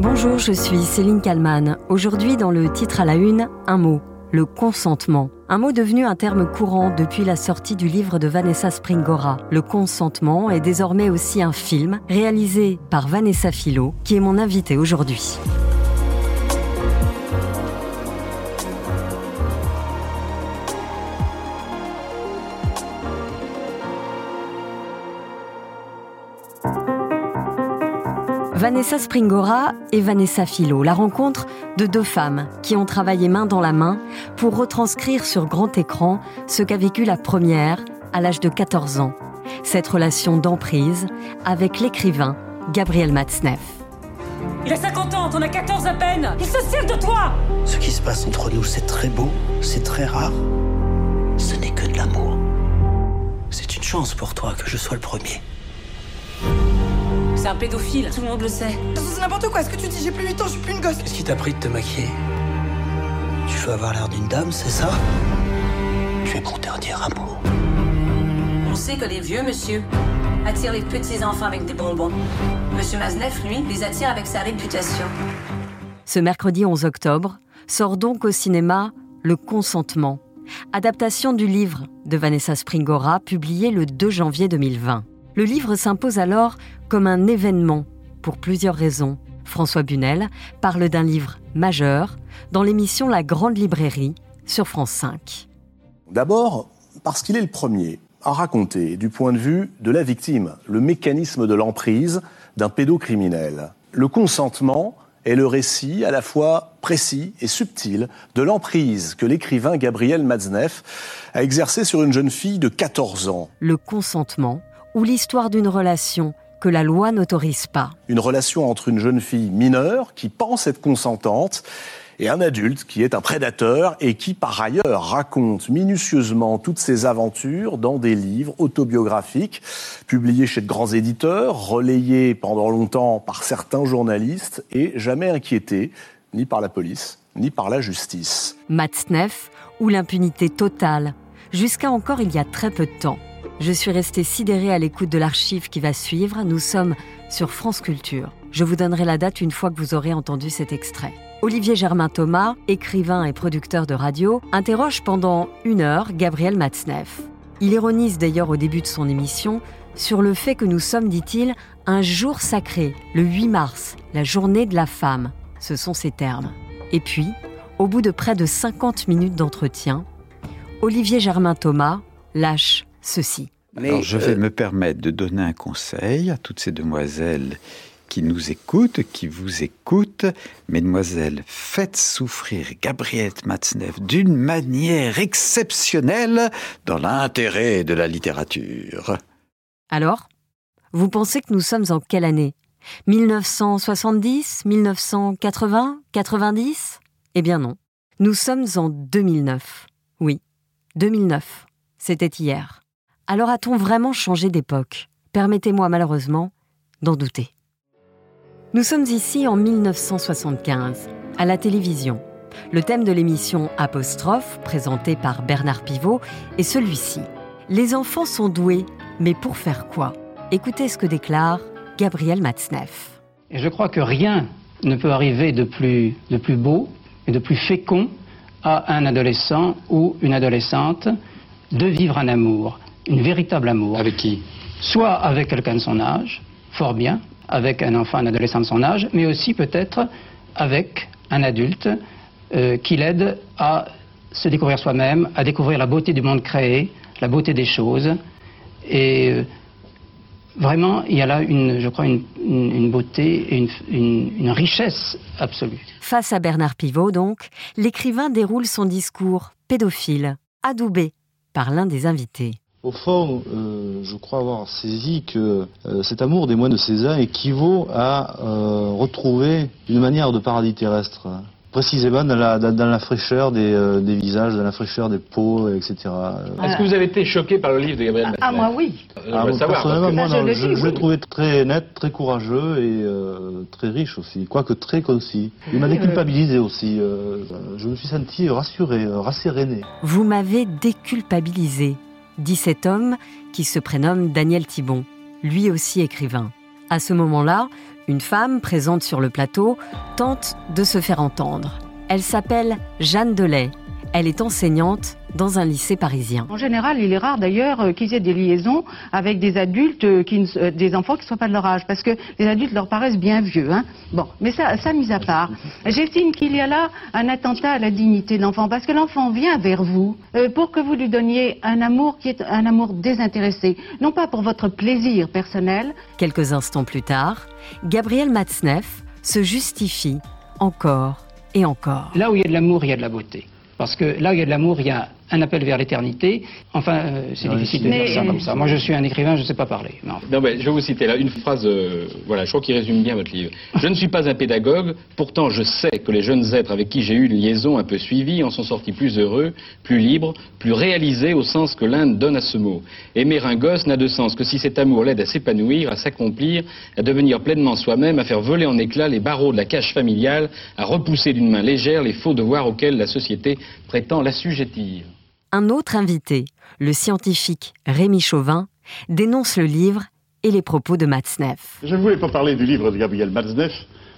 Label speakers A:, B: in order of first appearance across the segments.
A: Bonjour, je suis Céline Kalman. Aujourd'hui, dans le titre à la une, un mot, le consentement. Un mot devenu un terme courant depuis la sortie du livre de Vanessa Springora. Le consentement est désormais aussi un film réalisé par Vanessa Philo, qui est mon invitée aujourd'hui. Vanessa Springora et Vanessa Philo, la rencontre de deux femmes qui ont travaillé main dans la main pour retranscrire sur grand écran ce qu'a vécu la première à l'âge de 14 ans. Cette relation d'emprise avec l'écrivain Gabriel Matzneff.
B: Il a 50 ans, t'en as 14 à peine Il se sert de toi
C: Ce qui se passe entre nous, c'est très beau, c'est très rare. Ce n'est que de l'amour. C'est une chance pour toi que je sois le premier.
B: C'est un pédophile, tout le monde le sait.
D: C'est n'importe quoi, ce que tu dis, j'ai plus 8 ans, je suis plus une gosse?
C: Qu'est-ce qui t'a pris de te maquiller? Tu veux avoir l'air d'une dame, c'est ça? Tu es mon dernier amour.
B: On sait que les vieux monsieur attirent les petits enfants avec des bonbons. Monsieur Mazneff, lui, les attire avec sa réputation.
A: Ce mercredi 11 octobre sort donc au cinéma Le Consentement, adaptation du livre de Vanessa Springora publié le 2 janvier 2020. Le livre s'impose alors comme un événement pour plusieurs raisons. François Bunel parle d'un livre majeur dans l'émission La Grande Librairie sur France 5.
E: D'abord, parce qu'il est le premier à raconter, du point de vue de la victime, le mécanisme de l'emprise d'un pédocriminel. Le consentement est le récit à la fois précis et subtil de l'emprise que l'écrivain Gabriel Matzneff a exercée sur une jeune fille de 14 ans.
A: Le consentement, ou l'histoire d'une relation que la loi n'autorise pas.
E: Une relation entre une jeune fille mineure qui pense être consentante et un adulte qui est un prédateur et qui par ailleurs raconte minutieusement toutes ses aventures dans des livres autobiographiques publiés chez de grands éditeurs, relayés pendant longtemps par certains journalistes et jamais inquiétés ni par la police ni par la justice.
A: Matzneff ou l'impunité totale, jusqu'à encore il y a très peu de temps. Je suis restée sidérée à l'écoute de l'archive qui va suivre. Nous sommes sur France Culture. Je vous donnerai la date une fois que vous aurez entendu cet extrait. Olivier Germain Thomas, écrivain et producteur de radio, interroge pendant une heure Gabriel Matzneff. Il ironise d'ailleurs au début de son émission sur le fait que nous sommes, dit-il, un jour sacré, le 8 mars, la journée de la femme. Ce sont ses termes. Et puis, au bout de près de 50 minutes d'entretien, Olivier Germain Thomas lâche ceci.
F: Alors, je vais me permettre de donner un conseil à toutes ces demoiselles qui nous écoutent, qui vous écoutent. Mesdemoiselles, faites souffrir Gabrielle Matzneff d'une manière exceptionnelle dans l'intérêt de la littérature.
A: Alors, vous pensez que nous sommes en quelle année? 1970 1980 90 Eh bien non. Nous sommes en 2009. Oui, 2009. C'était hier. Alors a-t-on vraiment changé d'époque? Permettez-moi malheureusement d'en douter. Nous sommes ici en 1975, à la télévision. Le thème de l'émission Apostrophe, présenté par Bernard Pivot, est celui-ci. Les enfants sont doués, mais pour faire quoi? Écoutez ce que déclare Gabriel Matzneff.
G: Je crois que rien ne peut arriver de plus beau et de plus fécond à un adolescent ou une adolescente de vivre un amour une véritable amour.
H: Avec qui?
G: Soit avec quelqu'un de son âge, fort bien, avec un enfant, un adolescent de son âge, mais aussi peut-être avec un adulte euh, qui l'aide à se découvrir soi-même, à découvrir la beauté du monde créé, la beauté des choses. Et euh, vraiment, il y a là, une, je crois, une, beauté et une, une richesse absolue.
A: Face à Bernard Pivot, donc, l'écrivain déroule son discours pédophile, adoubé par l'un des invités.
I: Au fond, euh, je crois avoir saisi que euh, cet amour des moines de Césaire équivaut à euh, retrouver une manière de paradis terrestre, précisément dans la, dans, la fraîcheur des, des, visages, dans la fraîcheur des peaux, etc.
H: Est-ce que vous avez été choqué par le livre de Gabriel
D: Ah, moi oui.
I: Ah, personnellement, moi, je, je, l'ai trouvé très net, très courageux et très riche aussi, quoique très concis. Il m'a déculpabilisé aussi. je me suis senti rassuré, rasséréné.
A: Vous m'avez déculpabilisé dit cet homme qui se prénomme Daniel Thibon, lui aussi écrivain. À ce moment-là, une femme présente sur le plateau tente de se faire entendre. Elle s'appelle Jeanne Delay. Elle est enseignante dans un lycée parisien.
J: En général, il est rare d'ailleurs euh, qu'ils aient des liaisons avec des adultes, euh, qui euh, des enfants qui ne soient pas de leur âge, parce que les adultes leur paraissent bien vieux. Hein. Bon, mais ça, ça mis à part, j'estime qu'il y a là un attentat à la dignité de l'enfant, parce que l'enfant vient vers vous pour que vous lui donniez un amour qui est un amour désintéressé, non pas pour votre plaisir personnel.
A: Quelques instants plus tard, Gabriel Matzneff se justifie encore et encore.
G: Là où il y a de l'amour, il y a de la beauté. Parce que là où il y a de l'amour, il y a un appel vers l'éternité. Enfin, euh, c'est difficile de dire ça comme ça. Moi, je suis un écrivain, je ne sais pas parler.
H: Non. mais je vais vous citer là une phrase, euh, voilà, je crois qu'il résume bien votre livre. Je ne suis pas un pédagogue, pourtant je sais que les jeunes êtres avec qui j'ai eu une liaison un peu suivie en sont sortis plus heureux, plus libres, plus réalisés au sens que l'Inde donne à ce mot. Aimer un gosse n'a de sens que si cet amour l'aide à s'épanouir, à s'accomplir, à devenir pleinement soi-même, à faire voler en éclats les barreaux de la cage familiale, à repousser d'une main légère les faux devoirs auxquels la société prétend l'assujettir.
A: Un autre invité, le scientifique Rémi Chauvin, dénonce le livre et les propos de Matzneff.
K: Je ne voulais pas parler du livre de Gabriel Matzneff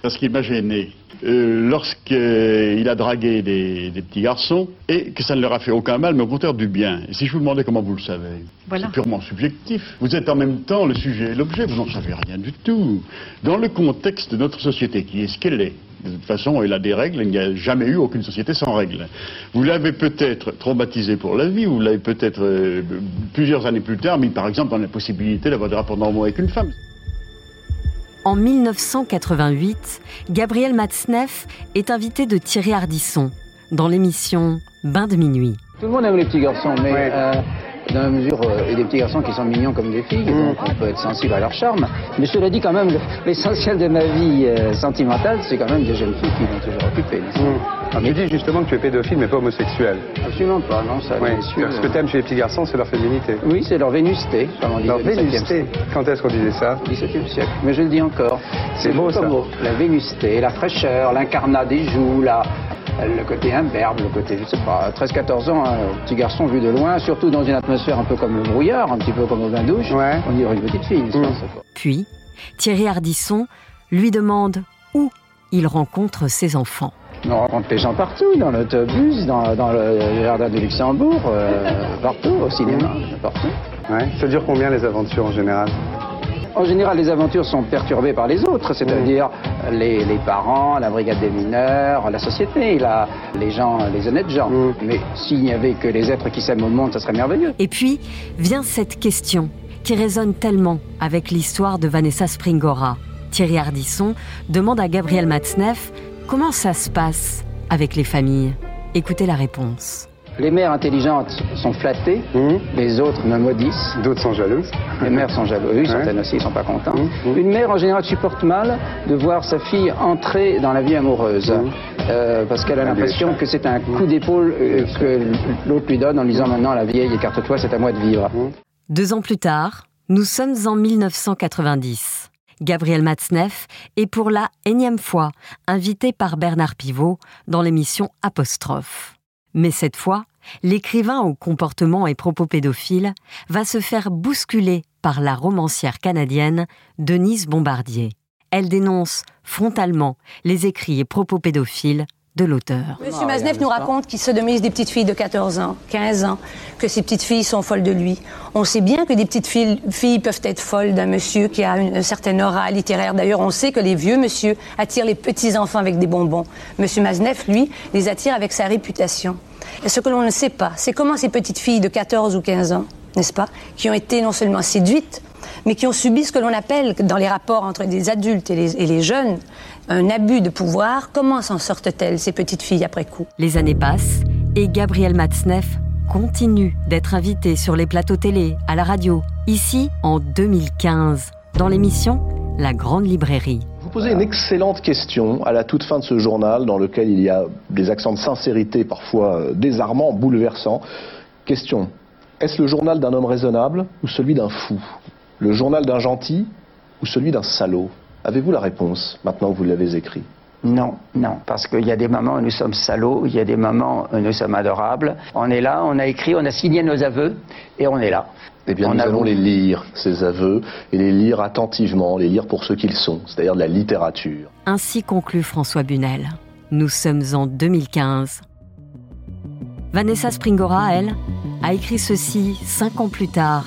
K: parce qu'il m'a gêné. Euh, lorsqu'il a dragué des, petits garçons et que ça ne leur a fait aucun mal, mais au contraire du bien. Et si je vous demandais comment vous le savez, c'est purement subjectif. Vous êtes en même temps le sujet et l'objet, vous n'en savez rien du tout. Dans le contexte de notre société, qui est ce qu'elle est, de toute façon, elle a des règles, il n'y a jamais eu aucune société sans règles. Vous l'avez peut-être traumatisé pour la vie, vous l'avez peut-être euh, plusieurs années plus tard mis par exemple dans la possibilité d'avoir des rapports normaux avec une femme.
A: En 1988, Gabriel Matzneff est invité de Thierry Ardisson dans l'émission Bain de minuit.
L: Tout le monde aime les petits garçons, mais euh, dans la mesure, euh, et des petits garçons qui sont mignons comme des filles, mm. donc on peut être sensible à leur charme. Mais cela dit, quand même, l'essentiel de ma vie euh, sentimentale, c'est quand même des jeunes filles qui m'ont toujours occupé.
M: Mm. Ah, tu dis justement que tu es pédophile, mais pas homosexuel.
L: Absolument pas, non, ça
M: oui. sûr. Ce que tu aimes chez les petits garçons, c'est leur féminité.
L: Oui, c'est leur vénusté,
M: comme on. Leur vénusté Quand est-ce qu'on disait ça
L: 17e siècle. Mais je le dis encore.
M: C'est beau, ça.
L: La vénusté, la fraîcheur, l'incarnat des joues, la, le côté imberbe, le côté, je sais pas, 13-14 ans, un petit garçon vu de loin, surtout dans une atmosphère un peu comme le brouillard, un petit peu comme au bain douche, on dirait une petite fille. Mmh.
A: Puis, Thierry Ardisson lui demande où il rencontre ses enfants.
L: On rencontre les gens partout, dans l'autobus, dans, le jardin de Luxembourg, euh, partout, au cinéma, partout.
M: Ouais. Ça dure combien les aventures en général?
L: En général, les aventures sont perturbées par les autres, c'est-à-dire les, parents, la brigade des mineurs, la société, les gens, les honnêtes gens. Mm. Mais s'il n'y avait que les êtres qui s'aiment au monde, ça serait merveilleux.
A: Et puis vient cette question qui résonne tellement avec l'histoire de Vanessa Springora. Thierry Ardisson demande à Gabriel Matzneff comment ça se passe avec les familles. Écoutez la réponse.
L: Les mères intelligentes sont flattées, mmh. les autres me maudissent.
M: D'autres sont jalouses.
L: Les mères sont jalouses, oui, certaines aussi, ne sont pas contentes. Mmh. Une mère, en général, supporte mal de voir sa fille entrer dans la vie amoureuse. Mmh. Euh, parce qu'elle a l'impression que c'est un coup d'épaule euh, que l'autre lui donne en disant maintenant, la vieille, écarte-toi, c'est à moi de vivre.
A: Deux ans plus tard, nous sommes en 1990. Gabriel Matzneff est pour la énième fois invité par Bernard Pivot dans l'émission Apostrophe. Mais cette fois, l'écrivain au comportement et propos pédophiles va se faire bousculer par la romancière canadienne Denise Bombardier. Elle dénonce frontalement les écrits et propos pédophiles de l'auteur.
B: Monsieur Maznev nous raconte qu'il sodomise des petites filles de 14 ans, 15 ans, que ces petites filles sont folles de lui. On sait bien que des petites filles, peuvent être folles d'un monsieur qui a une, certaine aura littéraire. D'ailleurs, on sait que les vieux monsieur attirent les petits enfants avec des bonbons. Monsieur Maznev, lui, les attire avec sa réputation. Et ce que l'on ne sait pas, c'est comment ces petites filles de 14 ou 15 ans, n'est-ce pas, qui ont été non seulement séduites, mais qui ont subi ce que l'on appelle, dans les rapports entre des adultes et les, jeunes, un abus de pouvoir. Comment s'en sortent-elles, ces petites filles, après coup?
A: Les années passent et Gabriel Matzneff continue d'être invité sur les plateaux télé, à la radio, ici en 2015, dans l'émission La Grande Librairie.
E: Vous posez une excellente question à la toute fin de ce journal, dans lequel il y a des accents de sincérité parfois euh, désarmants, bouleversants. Question est-ce le journal d'un homme raisonnable ou celui d'un fou? Le journal d'un gentil ou celui d'un salaud? Avez-vous la réponse maintenant que vous l'avez écrit?
L: Non, non, parce qu'il y a des moments où nous sommes salauds, il y a des moments où nous sommes adorables. On est là, on a écrit, on a signé nos aveux et on est là.
N: Eh bien,
L: On
N: nous
L: avoue.
N: allons les lire, ces aveux, et les lire attentivement, les lire pour ce qu'ils sont, c'est-à-dire de la littérature.
A: Ainsi conclut François Bunel. Nous sommes en 2015. Vanessa Springora, elle, a écrit ceci cinq ans plus tard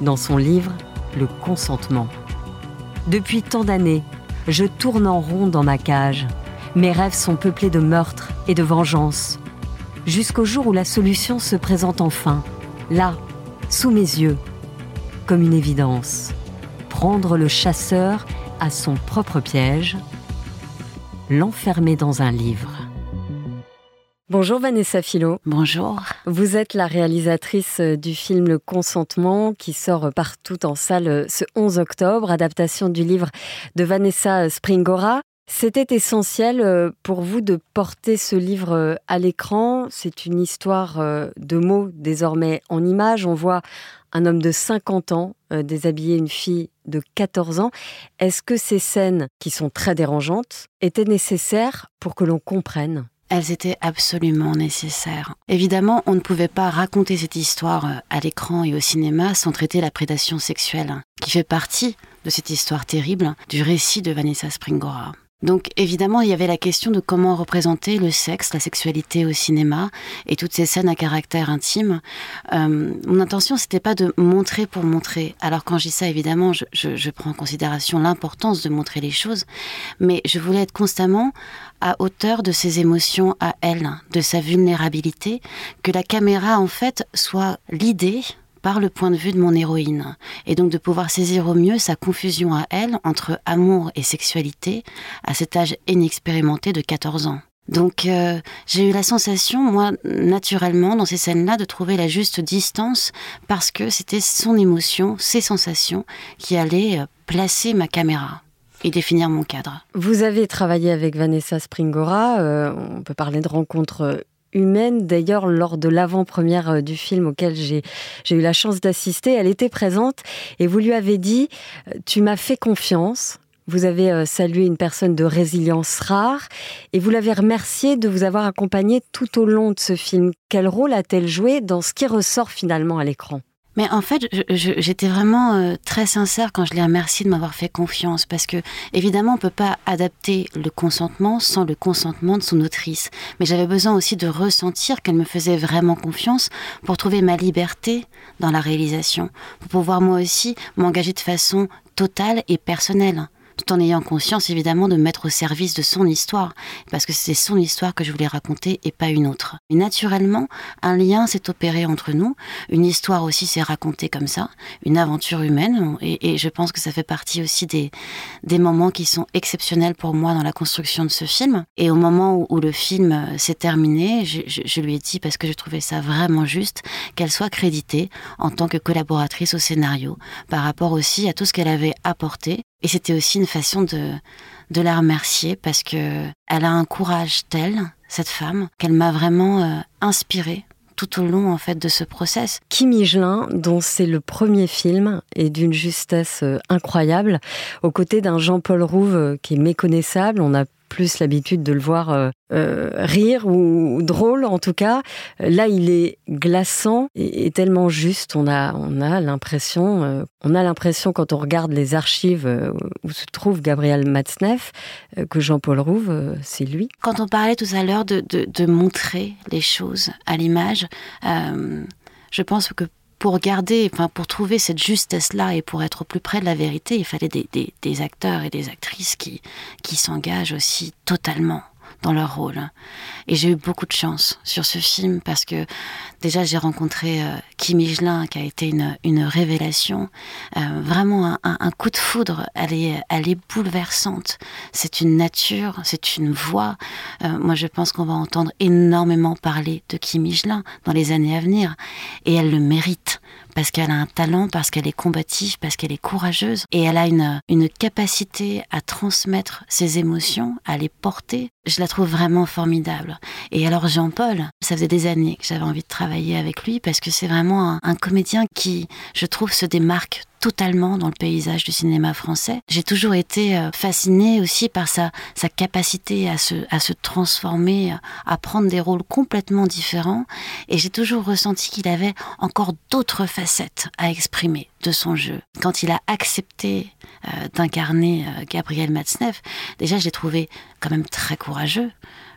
A: dans son livre Le consentement. Depuis tant d'années, je tourne en rond dans ma cage. Mes rêves sont peuplés de meurtres et de vengeance. Jusqu'au jour où la solution se présente enfin, là, sous mes yeux, comme une évidence. Prendre le chasseur à son propre piège, l'enfermer dans un livre. Bonjour Vanessa Philo.
O: Bonjour.
A: Vous êtes la réalisatrice euh, du film Le Consentement qui sort partout en salle euh, ce 11 octobre, adaptation du livre de Vanessa Springora. C'était essentiel euh, pour vous de porter ce livre euh, à l'écran. C'est une histoire euh, de mots désormais en images. On voit un homme de 50 ans euh, déshabiller une fille de 14 ans. Est-ce que ces scènes, qui sont très dérangeantes, étaient nécessaires pour que l'on comprenne?
O: Elles étaient absolument nécessaires. Évidemment, on ne pouvait pas raconter cette histoire euh, à l'écran et au cinéma sans traiter la prédation sexuelle, qui fait partie de cette histoire terrible du récit de Vanessa Springora. Donc évidemment, il y avait la question de comment représenter le sexe, la sexualité au cinéma et toutes ces scènes à caractère intime. Euh, mon intention, c'était pas de montrer pour montrer. Alors quand je dis ça, évidemment, je, je- je prends en considération l'importance de montrer les choses, mais je voulais être constamment à hauteur de ses émotions à elle, de sa vulnérabilité, que la caméra en fait soit l'idée par le point de vue de mon héroïne, et donc de pouvoir saisir au mieux sa confusion à elle entre amour et sexualité à cet âge inexpérimenté de 14 ans. Donc euh, j'ai eu la sensation, moi, naturellement, dans ces scènes-là, de trouver la juste distance parce que c'était son émotion, ses sensations qui allaient euh, placer ma caméra et définir mon cadre.
A: Vous avez travaillé avec Vanessa Springora. euh, on peut parler de rencontres humaines. D'ailleurs, lors de l'avant-première euh, du film auquel j'ai eu la chance d'assister, elle était présente et vous lui avez dit euh, Tu m'as fait confiance. Vous avez euh, salué une personne de résilience rare et vous l'avez remerciée de vous avoir accompagné tout au long de ce film. Quel rôle a-t-elle joué dans ce qui ressort finalement à l'écran?
O: Mais en fait, j'étais vraiment euh, très sincère quand je l'ai remercié de m'avoir fait confiance, parce que évidemment, on peut pas adapter le consentement sans le consentement de son autrice. Mais j'avais besoin aussi de ressentir qu'elle me faisait vraiment confiance pour trouver ma liberté dans la réalisation, pour pouvoir moi aussi m'engager de façon totale et personnelle tout en ayant conscience évidemment de mettre au service de son histoire, parce que c'est son histoire que je voulais raconter et pas une autre. Et naturellement, un lien s'est opéré entre nous, une histoire aussi s'est racontée comme ça, une aventure humaine, et, je pense que ça fait partie aussi des, moments qui sont exceptionnels pour moi dans la construction de ce film. Et au moment où, le film euh, s'est terminé, je lui ai dit, parce que je trouvais ça vraiment juste, qu'elle soit créditée en tant que collaboratrice au scénario, par rapport aussi à tout ce qu'elle avait apporté. Et c'était aussi une façon de, la remercier parce que elle a un courage tel, cette femme, qu'elle m'a vraiment euh, inspirée tout au long en fait de ce process.
A: Kim Higelin, dont c'est le premier film, est d'une justesse euh, incroyable, aux côtés d'un Jean-Paul Rouve euh, qui est méconnaissable. On a plus l'habitude de le voir euh, euh, rire ou, drôle en tout cas. Là, il est glaçant et, tellement juste. On a, on a l'impression, euh, on a l'impression quand on regarde les archives où se trouve Gabriel Matzneff, que Jean-Paul Rouve, c'est lui.
O: Quand on parlait tout à l'heure de, de, montrer les choses à l'image, je pense que pour garder, enfin pour trouver cette justesse-là et pour être au plus près de la vérité, il fallait des, des, des acteurs et des actrices qui, qui s'engagent aussi totalement dans leur rôle. Et j'ai eu beaucoup de chance sur ce film parce que déjà j'ai rencontré euh, Kim qui a été une, révélation, euh, vraiment un, coup de foudre. Elle est, elle est bouleversante. C'est une nature, c'est une voix. Euh, moi je pense qu'on va entendre énormément parler de Kim Higelin dans les années à venir et elle le mérite parce qu'elle a un talent, parce qu'elle est combative, parce qu'elle est courageuse et elle a une, une capacité à transmettre ses émotions, à les porter. Je la trouve vraiment formidable. Et alors Jean-Paul, ça faisait des années que j'avais envie de travailler avec lui parce que c'est vraiment un, comédien qui, je trouve, se démarque totalement dans le paysage du cinéma français. J'ai toujours été euh, fascinée aussi par sa, capacité à se, à se transformer, à prendre des rôles complètement différents. Et j'ai toujours ressenti qu'il avait encore d'autres facettes à exprimer de son jeu. Quand il a accepté euh, d'incarner euh, Gabriel Matzneff, déjà je l'ai trouvé quand même très courageux.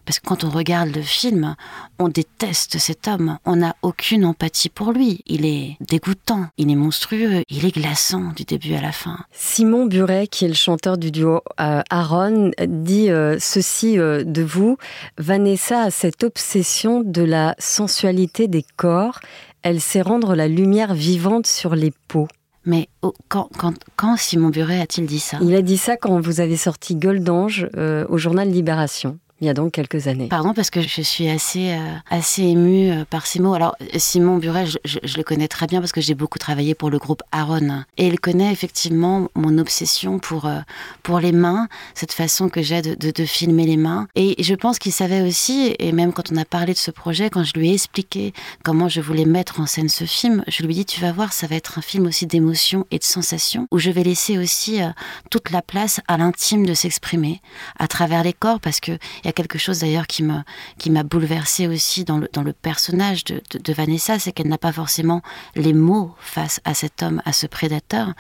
O: Parce que quand on regarde le film, on déteste cet homme. On n'a aucune empathie pour lui. Il est dégoûtant, il est monstrueux, il est glaçant du début à la fin.
A: Simon Buret, qui est le chanteur du duo euh, Aaron, dit euh, ceci euh, de vous. Vanessa a cette obsession de la sensualité des corps. Elle sait rendre la lumière vivante sur les peaux.
O: Mais oh, quand, quand, quand, Simon Buret a-t-il dit ça?
A: Il a dit ça quand vous avez sorti Gueule d'ange au journal Libération il y a donc quelques années.
O: Pardon, parce que je suis assez, euh, assez émue euh, par ces mots. Alors, Simon Buret, je, le connais très bien parce que j'ai beaucoup travaillé pour le groupe Aaron. Et il connaît effectivement mon obsession pour, euh, pour les mains, cette façon que j'ai de, filmer les mains. Et je pense qu'il savait aussi, et même quand on a parlé de ce projet, quand je lui ai expliqué comment je voulais mettre en scène ce film, je lui ai dit, tu vas voir, ça va être un film aussi d'émotion et de sensation, où je vais laisser aussi toute la place à l'intime de s'exprimer à travers les corps, parce que il y a quelque chose d'ailleurs qui me qui m'a bouleversée aussi dans le dans le personnage de, Vanessa, c'est qu'elle n'a pas forcément les mots face à cet homme, à ce prédateur.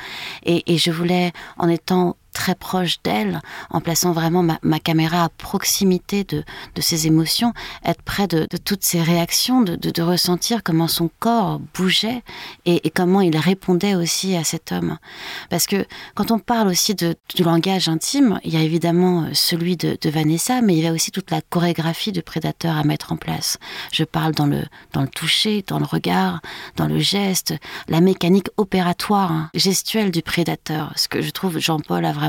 O: Et je voulais, en étant très proche d'elle, en plaçant vraiment ma, caméra à proximité de, de ses émotions, être près de, toutes ses réactions, de, de, ressentir comment son corps bougeait et, comment il répondait aussi à cet homme. Parce que quand on parle aussi de, du langage intime, il y a évidemment celui de, Vanessa, mais il y a aussi toute la chorégraphie de prédateur à mettre en place. Je parle dans le, dans le toucher, dans le regard, dans le geste, la mécanique opératoire, hein, gestuelle du prédateur, ce que je trouve Jean-Paul a vraiment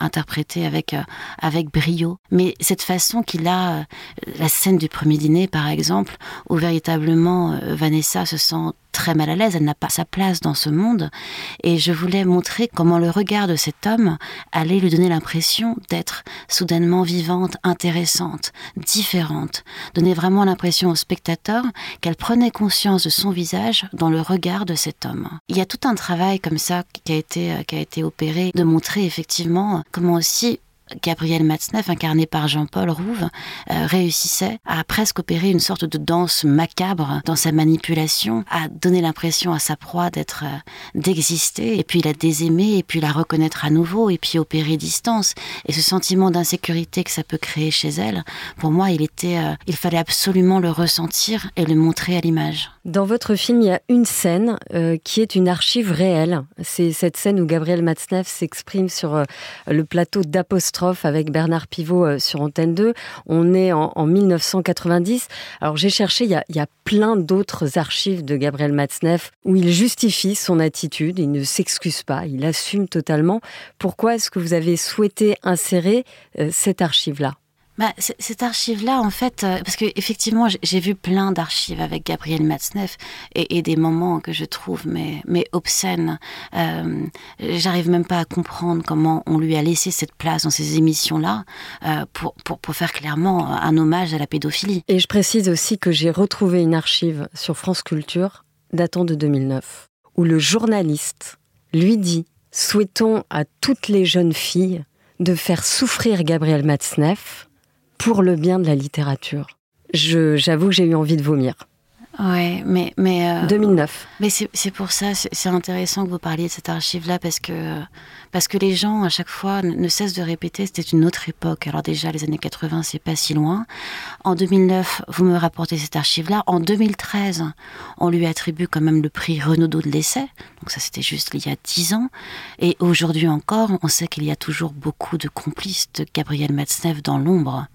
O: interprété avec, euh, avec brio. Mais cette façon qu'il a, euh, la scène du premier dîner par exemple, où véritablement euh, Vanessa se sent très mal à l'aise, elle n'a pas sa place dans ce monde. Et je voulais montrer comment le regard de cet homme allait lui donner l'impression d'être soudainement vivante, intéressante, différente, donner vraiment l'impression au spectateur qu'elle prenait conscience de son visage dans le regard de cet homme. Il y a tout un travail comme ça qui a été, qui a été opéré de montrer effectivement comment aussi Gabriel Matzneff, incarné par Jean-Paul Rouve, euh, réussissait à presque opérer une sorte de danse macabre dans sa manipulation, à donner l'impression à sa proie d'être, euh, d'exister, et puis la désaimer, et puis la reconnaître à nouveau, et puis opérer distance. Et ce sentiment d'insécurité que ça peut créer chez elle, pour moi, il était, euh, il fallait absolument le ressentir et le montrer à l'image.
A: Dans votre film, il y a une scène euh, qui est une archive réelle. C'est cette scène où Gabriel Matzneff s'exprime sur euh, le plateau d'apostrophe avec Bernard Pivot euh, sur Antenne 2. On est en, en 1990. Alors j'ai cherché, il y a, il y a plein d'autres archives de Gabriel Matzneff où il justifie son attitude, il ne s'excuse pas, il assume totalement. Pourquoi est-ce que vous avez souhaité insérer euh, cette archive-là?
O: Bah, cette archive-là, en fait, euh, parce que effectivement, j'ai vu plein d'archives avec Gabriel Matzneff et, et, des moments que je trouve mais, mais obscènes. Euh, J'arrive même pas à comprendre comment on lui a laissé cette place dans ces émissions-là euh, pour, pour, pour faire clairement un hommage à la pédophilie.
A: Et je précise aussi que j'ai retrouvé une archive sur France Culture datant de 2009 où le journaliste lui dit souhaitons à toutes les jeunes filles de faire souffrir Gabriel Matzneff pour le bien de la littérature. J'avoue que j'ai eu envie de vomir.
O: Ouais, mais mais
A: euh, 2009.
O: Mais c'est pour ça, c'est intéressant que vous parliez de cette archive-là parce que parce que les gens à chaque fois ne cessent de répéter c'était une autre époque. Alors déjà les années 80 c'est pas si loin. En 2009 vous me rapportez cette archive-là. En 2013 on lui attribue quand même le prix Renaudot de l'essai. Donc ça c'était juste il y a dix ans. Et aujourd'hui encore on sait qu'il y a toujours beaucoup de complices de Gabriel Matzneff dans l'ombre.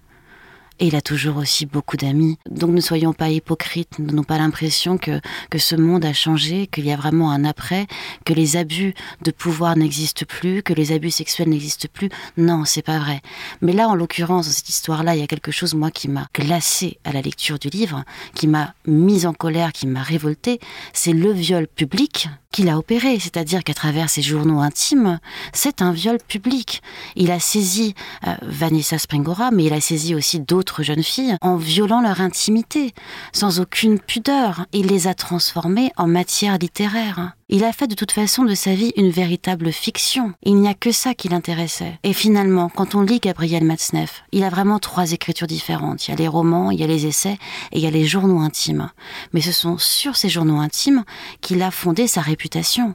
O: Et il a toujours aussi beaucoup d'amis. Donc ne soyons pas hypocrites, donnons pas l'impression que, que ce monde a changé, qu'il y a vraiment un après, que les abus de pouvoir n'existent plus, que les abus sexuels n'existent plus. Non, c'est pas vrai. Mais là, en l'occurrence, dans cette histoire-là, il y a quelque chose, moi, qui m'a glacé à la lecture du livre, qui m'a mise en colère, qui m'a révolté. C'est le viol public qu'il a opéré, c'est-à-dire qu'à travers ses journaux intimes, c'est un viol public. Il a saisi euh, Vanessa Springora, mais il a saisi aussi d'autres jeunes filles en violant leur intimité, sans aucune pudeur. Il les a transformées en matière littéraire. Il a fait de toute façon de sa vie une véritable fiction. Il n'y a que ça qui l'intéressait. Et finalement, quand on lit Gabriel Matzneff, il a vraiment trois écritures différentes. Il y a les romans, il y a les essais et il y a les journaux intimes. Mais ce sont sur ces journaux intimes qu'il a fondé sa réputation.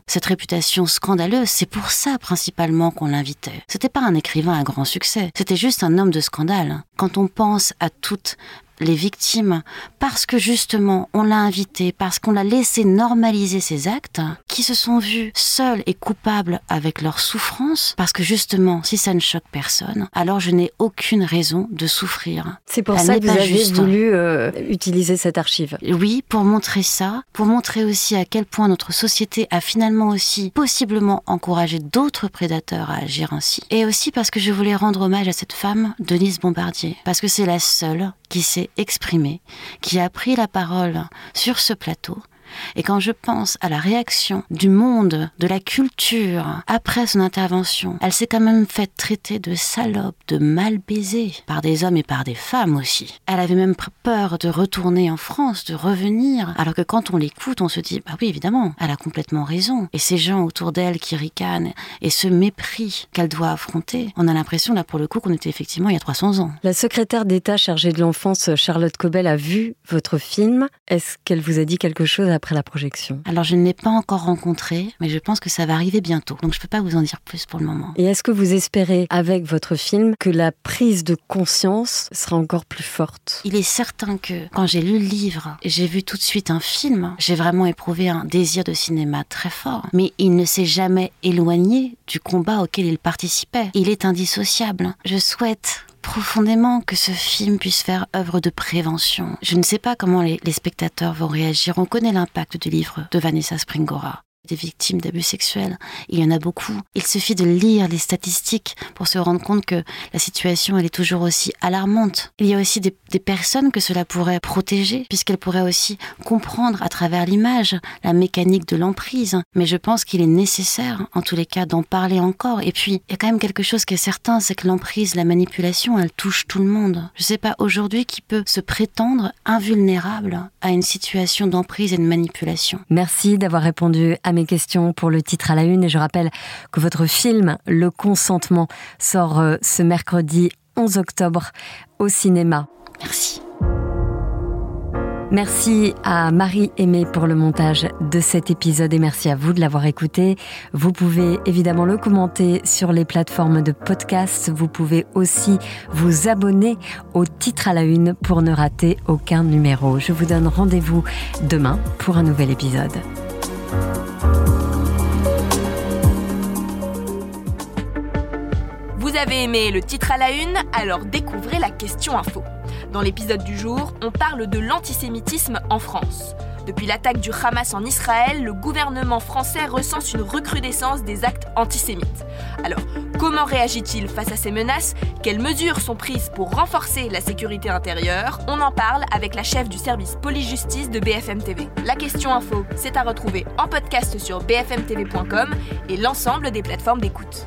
O: Cette réputation scandaleuse, c'est pour ça principalement qu'on l'invitait. C'était pas un écrivain à grand succès. C'était juste un homme de scandale. Quand on pense à toutes les victimes, parce que justement on l'a invité, parce qu'on l'a laissé normaliser ses actes, qui se sont vus seuls et coupables avec leur souffrance, parce que justement si ça ne choque personne, alors je n'ai aucune raison de souffrir.
A: C'est pour ça que vous avez voulu euh, utiliser cette archive.
O: Oui, pour montrer ça, pour montrer aussi à quel point notre société a finalement aussi possiblement encouragé d'autres prédateurs à agir ainsi, et aussi parce que je voulais rendre hommage à cette femme, Denise Bombardier, parce que c'est la seule qui s'est exprimée, qui a pris la parole sur ce plateau et quand je pense à la réaction du monde, de la culture, après son intervention, elle s'est quand même faite traiter de salope, de mal baisée, par des hommes et par des femmes aussi. Elle avait même peur de retourner en France, de revenir, alors que quand on l'écoute, on se dit, bah oui, évidemment, elle a complètement raison. Et ces gens autour d'elle qui ricanent, et ce mépris qu'elle doit affronter, on a l'impression, là, pour le coup, qu'on était effectivement il y a 300 ans.
A: La secrétaire d'État chargée de l'enfance, Charlotte Cobel, a vu votre film. Est-ce qu'elle vous a dit quelque chose à après la projection
O: Alors je ne l'ai pas encore rencontré, mais je pense que ça va arriver bientôt. Donc je ne peux pas vous en dire plus pour le moment.
A: Et est-ce que vous espérez avec votre film que la prise de conscience sera encore plus forte?
O: Il est certain que quand j'ai lu le livre, j'ai vu tout de suite un film, j'ai vraiment éprouvé un désir de cinéma très fort. Mais il ne s'est jamais éloigné du combat auquel il participait. Il est indissociable. Je souhaite profondément que ce film puisse faire œuvre de prévention. Je ne sais pas comment les, spectateurs vont réagir. On connaît l'impact du livre de Vanessa Springora des victimes d'abus sexuels. Il y en a beaucoup. Il suffit de lire les statistiques pour se rendre compte que la situation, elle est toujours aussi alarmante. Il y a aussi des, des personnes que cela pourrait protéger, puisqu'elles pourraient aussi comprendre à travers l'image la mécanique de l'emprise. Mais je pense qu'il est nécessaire, en tous les cas, d'en parler encore. Et puis, il y a quand même quelque chose qui est certain, c'est que l'emprise, la manipulation, elle touche tout le monde. Je sais pas aujourd'hui qui peut se prétendre invulnérable à une situation d'emprise et de manipulation.
A: Merci d'avoir répondu à mes questions pour le titre à la une et je rappelle que votre film Le consentement sort euh, ce mercredi 11 octobre au cinéma.
O: Merci.
A: Merci à Marie-Aimée pour le montage de cet épisode et merci à vous de l'avoir écouté. Vous pouvez évidemment le commenter sur les plateformes de podcast. Vous pouvez aussi vous abonner au titre à la une pour ne rater aucun numéro. Je vous donne rendez-vous demain pour un nouvel épisode.
P: Vous avez aimé le titre à la une Alors découvrez la question info. Dans l'épisode du jour, on parle de l'antisémitisme en France. Depuis l'attaque du Hamas en Israël, le gouvernement français recense une recrudescence des actes antisémites. Alors, comment réagit-il face à ces menaces? Quelles mesures sont prises pour renforcer la sécurité intérieure? On en parle avec la chef du service police-justice de BFM TV. La question info, c'est à retrouver en podcast sur bfmtv.com et l'ensemble des plateformes d'écoute.